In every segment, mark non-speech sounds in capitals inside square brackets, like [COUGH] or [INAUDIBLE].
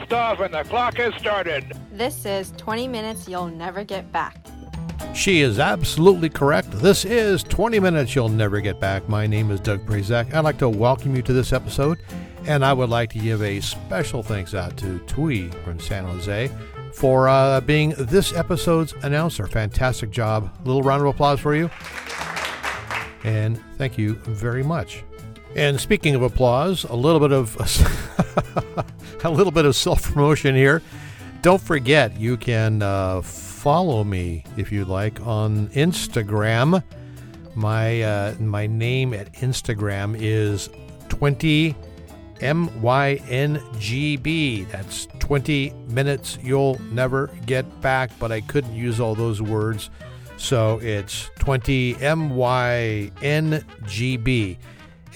liftoff and the clock has started. This is 20 minutes you'll never get back. She is absolutely correct. This is 20 Minutes You'll Never Get Back. My name is Doug Prazak. I'd like to welcome you to this episode, and I would like to give a special thanks out to Tui from San Jose for uh, being this episode's announcer. Fantastic job. A little round of applause for you. And thank you very much. And speaking of applause, a little bit of [LAUGHS] [LAUGHS] a little bit of self promotion here. Don't forget, you can uh, follow me if you'd like on Instagram. My uh, my name at Instagram is twenty M Y N G B. That's twenty minutes you'll never get back. But I couldn't use all those words, so it's twenty M Y N G B.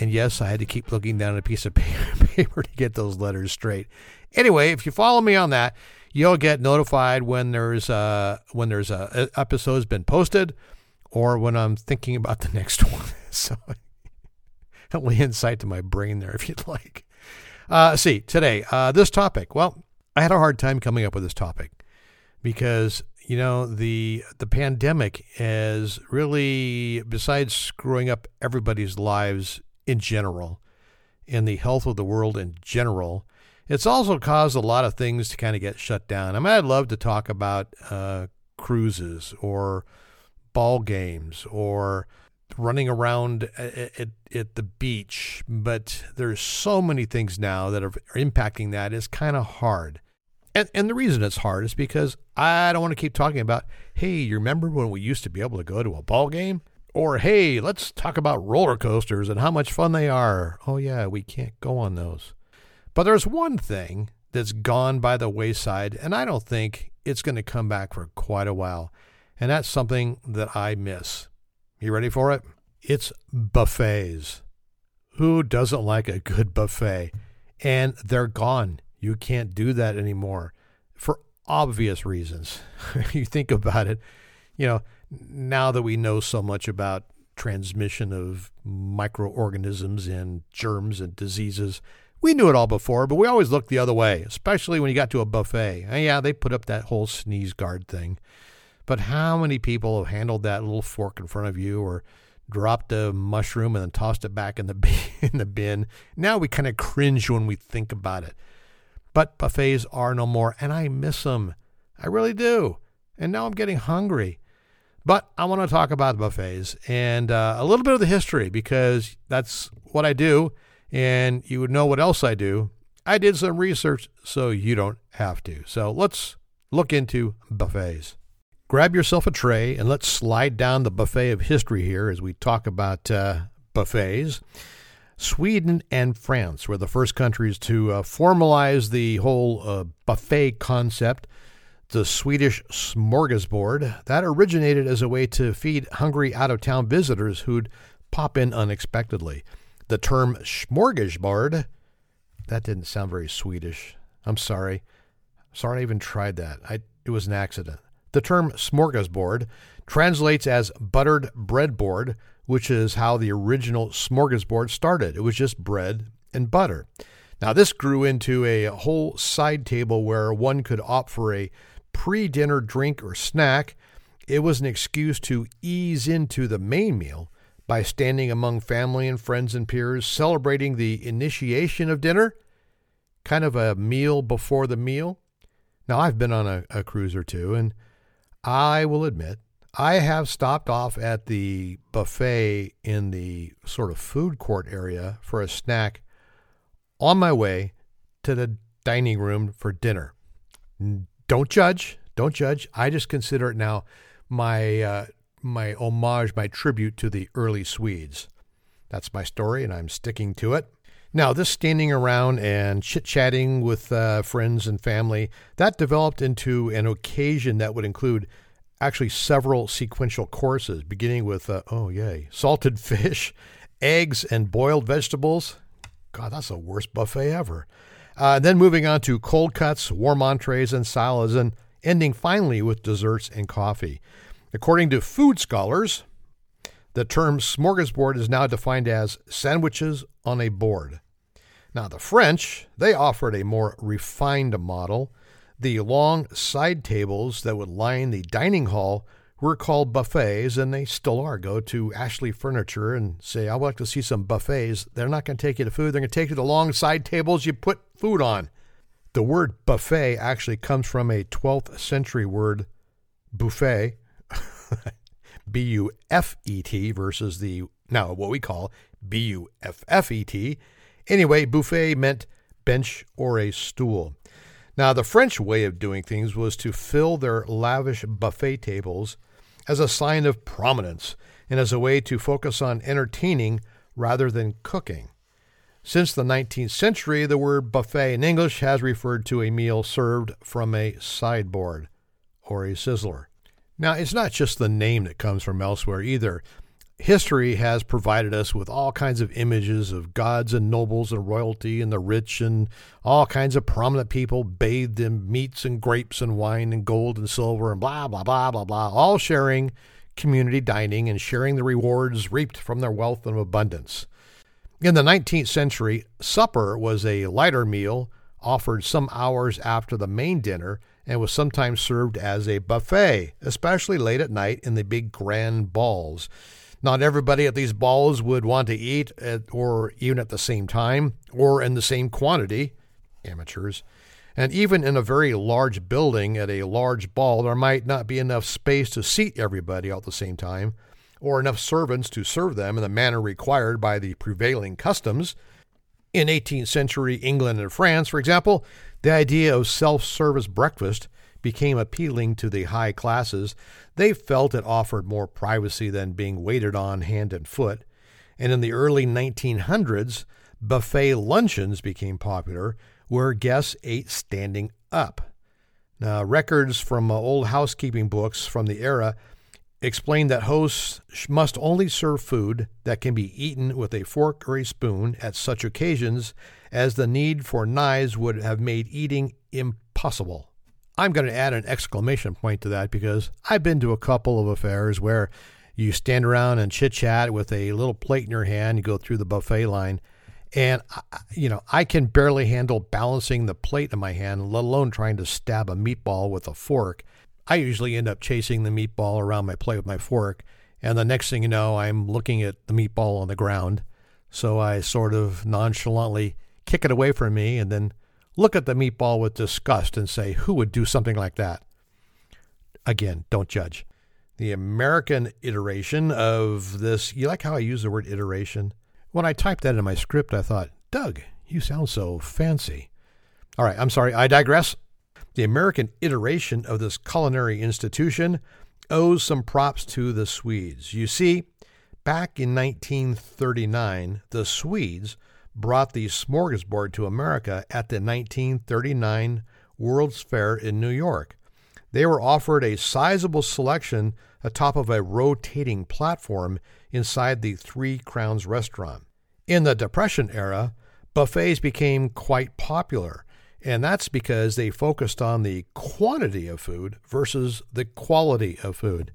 And yes, I had to keep looking down at a piece of [LAUGHS] paper to get those letters straight. Anyway, if you follow me on that, you'll get notified when there's uh when there's a, a episode's been posted or when I'm thinking about the [LAUGHS] next one. so [LAUGHS] only insight to my brain there if you'd like. Uh, see, today, uh, this topic. Well, I had a hard time coming up with this topic because you know the the pandemic has really, besides screwing up everybody's lives in general and the health of the world in general. It's also caused a lot of things to kind of get shut down. I mean, I'd love to talk about uh, cruises or ball games or running around at, at, at, the beach, but there's so many things now that are, impacting that. It's kind of hard. And, and the reason it's hard is because I don't want to keep talking about, hey, you remember when we used to be able to go to a ball game? Or, hey, let's talk about roller coasters and how much fun they are. Oh, yeah, we can't go on those. But there's one thing that's gone by the wayside, and I don't think it's going to come back for quite a while. And that's something that I miss. You ready for it? It's buffets. Who doesn't like a good buffet? And they're gone. You can't do that anymore for obvious reasons. [LAUGHS] you think about it, you know, now that we know so much about transmission of microorganisms and germs and diseases, we knew it all before, but we always looked the other way, especially when you got to a buffet. And yeah, they put up that whole sneeze guard thing. But how many people have handled that little fork in front of you or dropped a mushroom and then tossed it back in the [LAUGHS] bin, in the bin? Now we kind of cringe when we think about it. But buffets are no more, and I miss them. I really do. And now I'm getting hungry. But I want to talk about buffets and uh, a little bit of the history because that's what I do. And you would know what else I do. I did some research so you don't have to. So let's look into buffets. Grab yourself a tray and let's slide down the buffet of history here as we talk about uh, buffets. Sweden and France were the first countries to uh, formalize the whole uh, buffet concept the Swedish smorgasbord. That originated as a way to feed hungry out of town visitors who'd pop in unexpectedly. The term smorgasbord, that didn't sound very Swedish. I'm sorry. Sorry I even tried that. I, it was an accident. The term smorgasbord translates as buttered breadboard, which is how the original smorgasbord started. It was just bread and butter. Now, this grew into a whole side table where one could opt for a pre dinner drink or snack, it was an excuse to ease into the main meal by standing among family and friends and peers, celebrating the initiation of dinner, kind of a meal before the meal. Now, I've been on a, a cruise or two, and I will admit, I have stopped off at the buffet in the sort of food court area for a snack on my way to the dining room for dinner. Don't judge. Don't judge. I just consider it now my uh, my homage, my tribute to the early Swedes. That's my story, and I'm sticking to it. Now, this standing around and chit chatting with uh, friends and family that developed into an occasion that would include actually several sequential courses, beginning with uh, oh yay, salted [LAUGHS] fish, eggs, and boiled vegetables. God, that's the worst buffet ever. Uh, then moving on to cold cuts, warm entrees, and salads, and ending finally with desserts and coffee. According to food scholars, the term smorgasbord is now defined as sandwiches on a board. Now, the French, they offered a more refined model. The long side tables that would line the dining hall were called buffets, and they still are. Go to Ashley Furniture and say, I would like to see some buffets. They're not going to take you to food, they're going to take you to the long side tables you put food on. The word buffet actually comes from a 12th century word, buffet, [LAUGHS] B U F E T, versus the now what we call B U F F E T. Anyway, buffet meant bench or a stool. Now, the French way of doing things was to fill their lavish buffet tables as a sign of prominence and as a way to focus on entertaining rather than cooking. Since the 19th century, the word buffet in English has referred to a meal served from a sideboard or a sizzler. Now, it's not just the name that comes from elsewhere either. History has provided us with all kinds of images of gods and nobles and royalty and the rich and all kinds of prominent people bathed in meats and grapes and wine and gold and silver and blah, blah, blah, blah, blah, all sharing community dining and sharing the rewards reaped from their wealth and abundance. In the 19th century, supper was a lighter meal offered some hours after the main dinner and was sometimes served as a buffet, especially late at night in the big grand balls. Not everybody at these balls would want to eat at, or even at the same time or in the same quantity, amateurs. And even in a very large building at a large ball, there might not be enough space to seat everybody at the same time or enough servants to serve them in the manner required by the prevailing customs. In 18th century England and France, for example, the idea of self service breakfast became appealing to the high classes. They felt it offered more privacy than being waited on hand and foot. And in the early 1900s, buffet luncheons became popular, where guests ate standing up. Now, records from uh, old housekeeping books from the era explained that hosts must only serve food that can be eaten with a fork or a spoon at such occasions as the need for knives would have made eating impossible. I'm going to add an exclamation point to that because I've been to a couple of affairs where you stand around and chit chat with a little plate in your hand, you go through the buffet line, and you know I can barely handle balancing the plate in my hand, let alone trying to stab a meatball with a fork. I usually end up chasing the meatball around my plate with my fork, and the next thing you know, I'm looking at the meatball on the ground. So I sort of nonchalantly kick it away from me and then look at the meatball with disgust and say, Who would do something like that? Again, don't judge. The American iteration of this, you like how I use the word iteration? When I typed that in my script, I thought, Doug, you sound so fancy. All right, I'm sorry, I digress. The American iteration of this culinary institution owes some props to the Swedes. You see, back in 1939, the Swedes brought the smorgasbord to America at the 1939 World's Fair in New York. They were offered a sizable selection atop of a rotating platform inside the Three Crowns restaurant. In the Depression era, buffets became quite popular, and that's because they focused on the quantity of food versus the quality of food.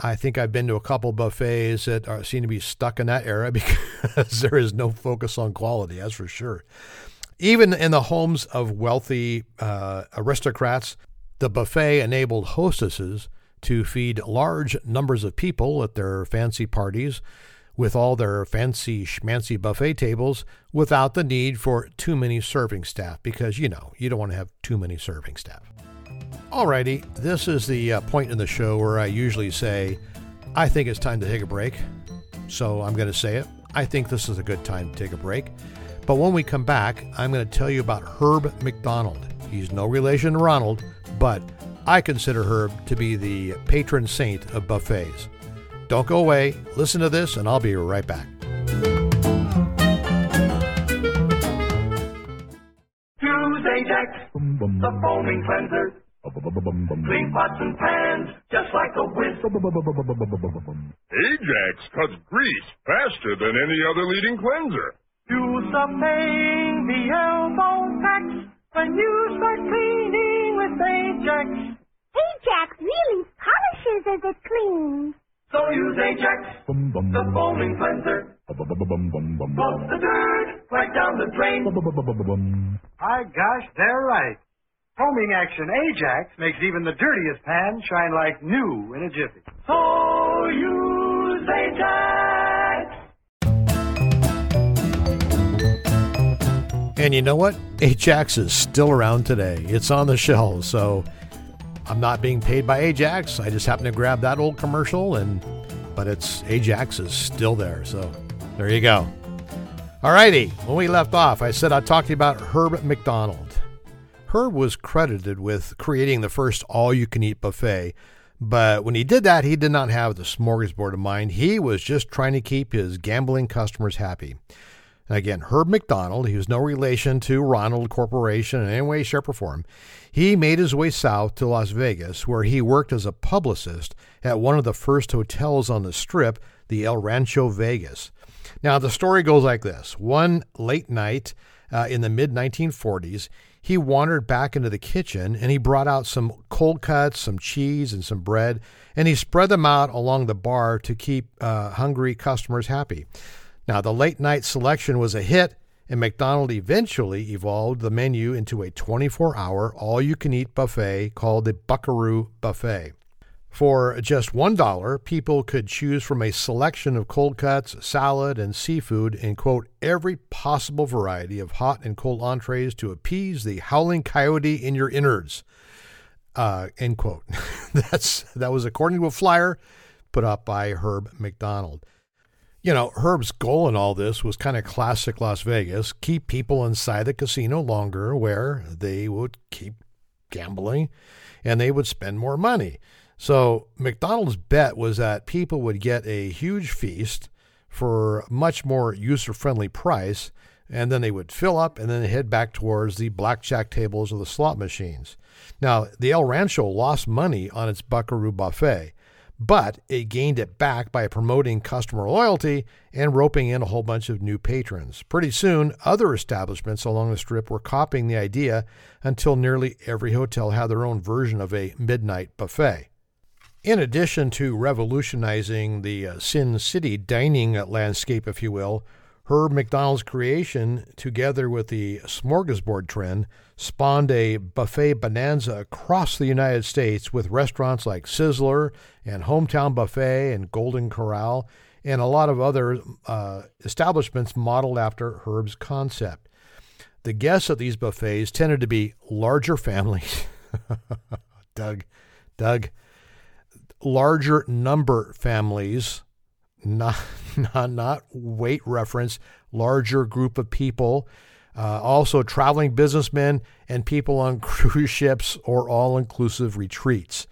I think I've been to a couple buffets that are, seem to be stuck in that era [LAUGHS] because there is no focus on quality, that's for sure. Even in the homes of wealthy uh, aristocrats, the buffet enabled hostesses to feed large numbers of people at their fancy parties with all their fancy schmancy buffet tables without the need for too many serving staff because, you know, you don't want to have too many serving staff. Alrighty, this is the uh, point in the show where I usually say, I think it's time to take a break. So I'm going to say it. I think this is a good time to take a break. But when we come back, I'm going to tell you about Herb McDonald. He's no relation to Ronald, but I consider Herb to be the patron saint of buffets. Don't go away. Listen to this, and I'll be right back. Use Ajax, the foaming cleanser. Clean pots and pans, just like a whiz. Ajax cuts grease faster than any other leading cleanser. Use the pain, the elbow tax, when you start cleaning with Ajax. Ajax really polishes as it cleans. So use Ajax, the foaming cleanser. Flush the dirt right down the drain. My gosh, they're right. Foaming action Ajax makes even the dirtiest pan shine like new in a jiffy. So use Ajax. And you know what? Ajax is still around today. It's on the shelves, so I'm not being paid by Ajax. I just happened to grab that old commercial and but it's Ajax is still there. So there you go. Alrighty, when we left off, I said I'd talk to you about Herb McDonald. Herb was credited with creating the first all you can eat buffet, but when he did that, he did not have the smorgasbord in mind. He was just trying to keep his gambling customers happy. Again, Herb McDonald, he was no relation to Ronald Corporation in any way, shape, or form. He made his way south to Las Vegas, where he worked as a publicist at one of the first hotels on the strip, the El Rancho Vegas. Now, the story goes like this One late night uh, in the mid 1940s, he wandered back into the kitchen and he brought out some cold cuts, some cheese, and some bread, and he spread them out along the bar to keep uh, hungry customers happy. Now, the late night selection was a hit, and McDonald eventually evolved the menu into a 24 hour all you can eat buffet called the Buckaroo Buffet. For just $1, people could choose from a selection of cold cuts, salad, and seafood, and quote, every possible variety of hot and cold entrees to appease the howling coyote in your innards. Uh, end quote. [LAUGHS] That's, that was according to a flyer put up by Herb McDonald. You know, Herb's goal in all this was kind of classic Las Vegas keep people inside the casino longer, where they would keep gambling and they would spend more money. So McDonald's bet was that people would get a huge feast for much more user friendly price, and then they would fill up and then head back towards the blackjack tables or the slot machines. Now, the El Rancho lost money on its Buckaroo buffet, but it gained it back by promoting customer loyalty and roping in a whole bunch of new patrons. Pretty soon, other establishments along the strip were copying the idea until nearly every hotel had their own version of a midnight buffet. In addition to revolutionizing the uh, Sin City dining landscape, if you will, Herb McDonald's creation, together with the smorgasbord trend, spawned a buffet bonanza across the United States with restaurants like Sizzler and Hometown Buffet and Golden Corral and a lot of other uh, establishments modeled after Herb's concept. The guests at these buffets tended to be larger families. [LAUGHS] Doug, Doug, larger number families, not, [LAUGHS] not, not weight reference, larger group of people. Uh, also, traveling businessmen and people on [LAUGHS] cruise ships or all inclusive retreats.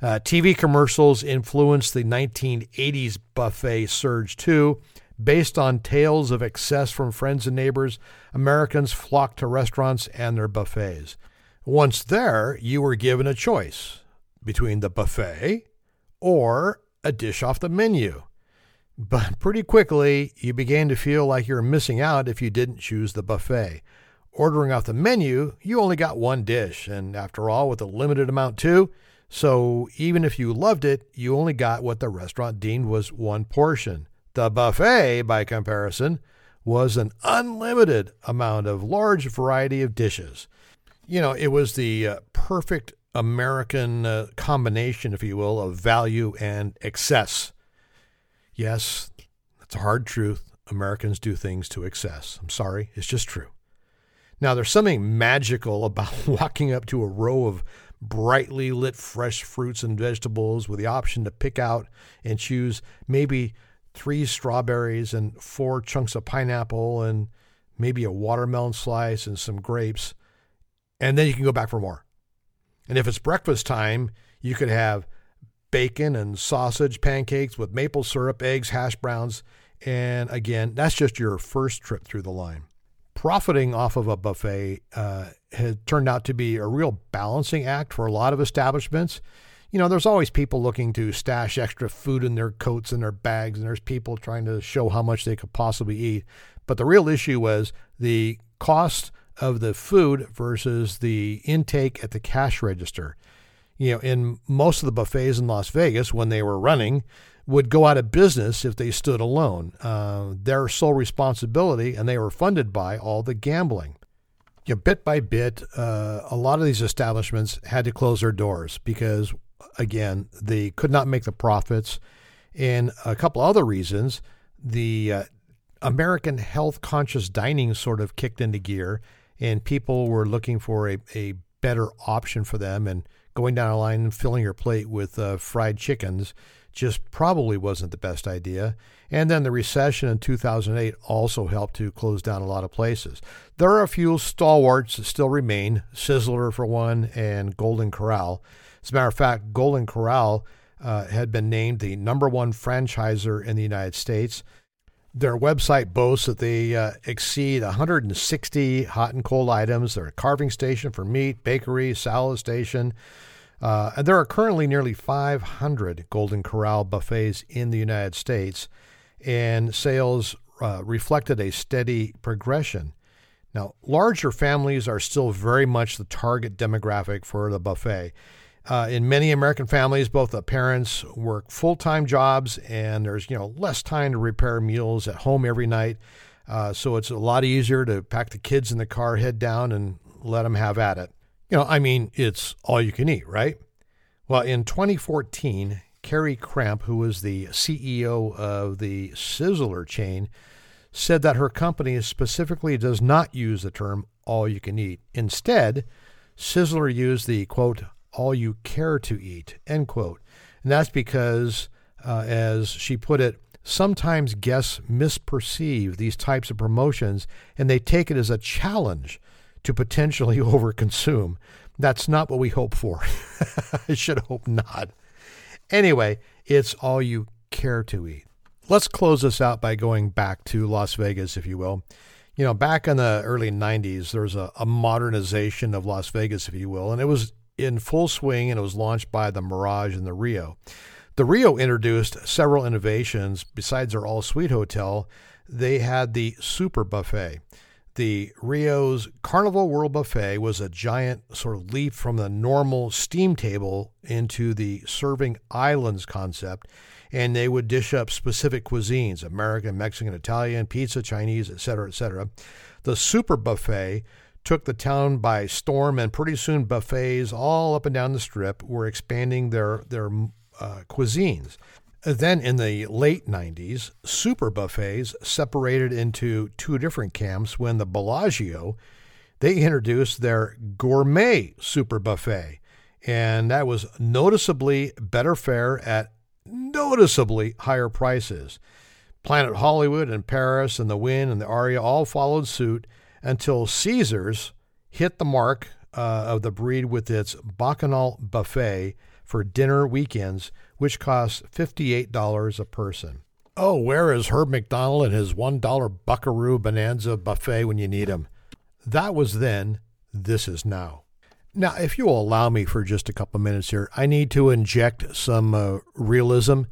Uh, TV commercials influenced the 1980s buffet surge too. Based on tales of excess from friends and neighbors, Americans flocked to restaurants and their buffets. Once there, you were given a choice between the buffet or a dish off the menu. But pretty quickly, you began to feel like you were missing out if you didn't choose the buffet. Ordering off the menu, you only got one dish, and after all, with a limited amount too, so even if you loved it, you only got what the restaurant deemed was one portion. The buffet, by comparison, was an unlimited amount of large variety of dishes. You know, it was the uh, perfect American uh, combination, if you will, of value and excess. Yes, that's a hard truth. Americans do things to excess. I'm sorry, it's just true. Now, there's something magical about [LAUGHS] walking up to a row of brightly lit fresh fruits and vegetables with the option to pick out and choose maybe three strawberries and four chunks of pineapple and maybe a watermelon slice and some grapes. And then you can go back for more. And if it's breakfast time, you could have bacon and sausage pancakes with maple syrup, eggs, hash browns. And again, that's just your first trip through the line. Profiting off of a buffet uh, had turned out to be a real balancing act for a lot of establishments. You know, there's always people looking to stash extra food in their coats and their bags, and there's people trying to show how much they could possibly eat. But the real issue was the cost of the food versus the intake at the cash register. You know, in most of the buffets in Las Vegas when they were running, would go out of business if they stood alone. Uh, their sole responsibility, and they were funded by all the gambling. You know, bit by bit, uh, a lot of these establishments had to close their doors because, again, they could not make the profits. And a couple other reasons, the uh, American health conscious dining sort of kicked into gear, and people were looking for a, a better option for them. And going down a line and filling your plate with uh, fried chickens just probably wasn't the best idea. And then the recession in 2008 also helped to close down a lot of places. There are a few stalwarts that still remain Sizzler, for one, and Golden Corral. As a matter of fact, Golden Corral uh, had been named the number one franchisor in the United States. Their website boasts that they uh, exceed 160 hot and cold items. They're a carving station for meat, bakery, salad station. Uh, and there are currently nearly 500 Golden Corral buffets in the United States, and sales uh, reflected a steady progression. Now, larger families are still very much the target demographic for the buffet. Uh, in many American families, both the parents work full-time jobs, and there's you know less time to prepare meals at home every night. Uh, so it's a lot easier to pack the kids in the car, head down, and let them have at it. You know, I mean, it's all you can eat, right? Well, in 2014, Kerry Kramp, who was the CEO of the Sizzler chain, said that her company specifically does not use the term all you can eat. Instead, Sizzler used the quote, all you care to eat, end quote. And that's because, uh, as she put it, sometimes guests misperceive these types of promotions and they take it as a challenge to potentially [LAUGHS] overconsume. That's not what we hope for. [LAUGHS] I should hope not. Anyway, it's all you care to eat. Let's close this out by going back to Las Vegas, if you will. You know, back in the early 90s, there was a, a modernization of Las Vegas, if you will, and it was in full swing and it was launched by the Mirage and the Rio. The Rio introduced several innovations besides their all suite hotel. They had the Super Buffet. The Rio's Carnival World Buffet was a giant sort of leap from the normal steam table into the serving islands concept, and they would dish up specific cuisines American, Mexican, Italian, pizza, Chinese, etc., etc. The Super Buffet took the town by storm, and pretty soon buffets all up and down the strip were expanding their, their uh, cuisines. Then in the late 90s, super buffets separated into two different camps when the Bellagio they introduced their gourmet super buffet and that was noticeably better fare at noticeably higher prices. Planet Hollywood and Paris and the Wynn and the Aria all followed suit until Caesars hit the mark uh, of the breed with its Bacchanal buffet for dinner weekends, which costs $58 a person. Oh, where is Herb McDonald and his $1 Buckaroo Bonanza buffet when you need him? That was then, this is now. Now, if you will allow me for just a couple minutes here, I need to inject some uh, realism.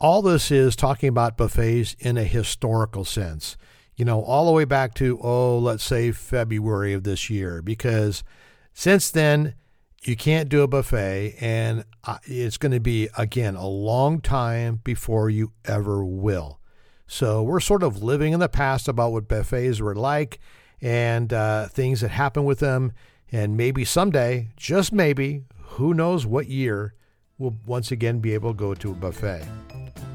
All this is talking about buffets in a historical sense. You know, all the way back to, oh, let's say February of this year, because since then, you can't do a buffet, and it's going to be, again, a long time before you ever will. So we're sort of living in the past about what buffets were like and uh, things that happened with them. And maybe someday, just maybe, who knows what year, we'll once again be able to go to a buffet.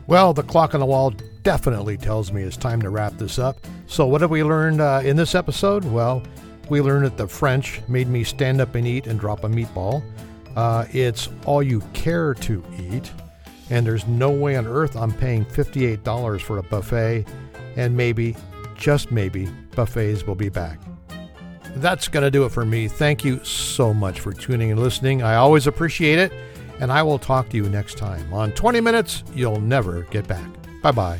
Well, the clock on the wall definitely tells me it's time to wrap this up. So, what have we learned uh, in this episode? Well, we learned that the French made me stand up and eat and drop a meatball. Uh, it's all you care to eat, and there's no way on earth I'm paying $58 for a buffet, and maybe, just maybe, buffets will be back. That's going to do it for me. Thank you so much for tuning and listening. I always appreciate it, and I will talk to you next time on 20 Minutes You'll Never Get Back. Bye bye.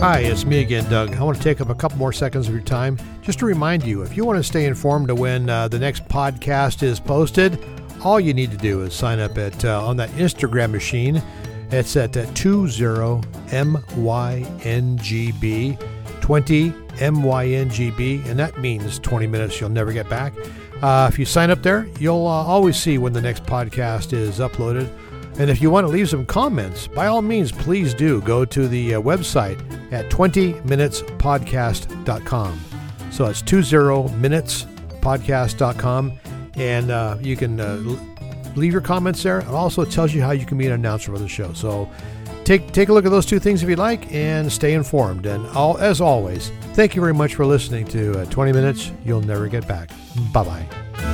Hi, it's me again, Doug. I want to take up a couple more seconds of your time just to remind you if you want to stay informed of when uh, the next podcast is posted, all you need to do is sign up at uh, on that Instagram machine It's at uh, 20MYNGB, 20 MYNGB, and that means 20 minutes you'll never get back. Uh, if you sign up there, you'll uh, always see when the next podcast is uploaded. And if you want to leave some comments, by all means, please do go to the uh, website at 20minutespodcast.com. So it's 20minutespodcast.com, and uh, you can uh, leave your comments there. It also tells you how you can be an announcer for the show. So take take a look at those two things if you'd like, and stay informed. And all, as always, thank you very much for listening to uh, 20 Minutes You'll Never Get Back. Bye bye.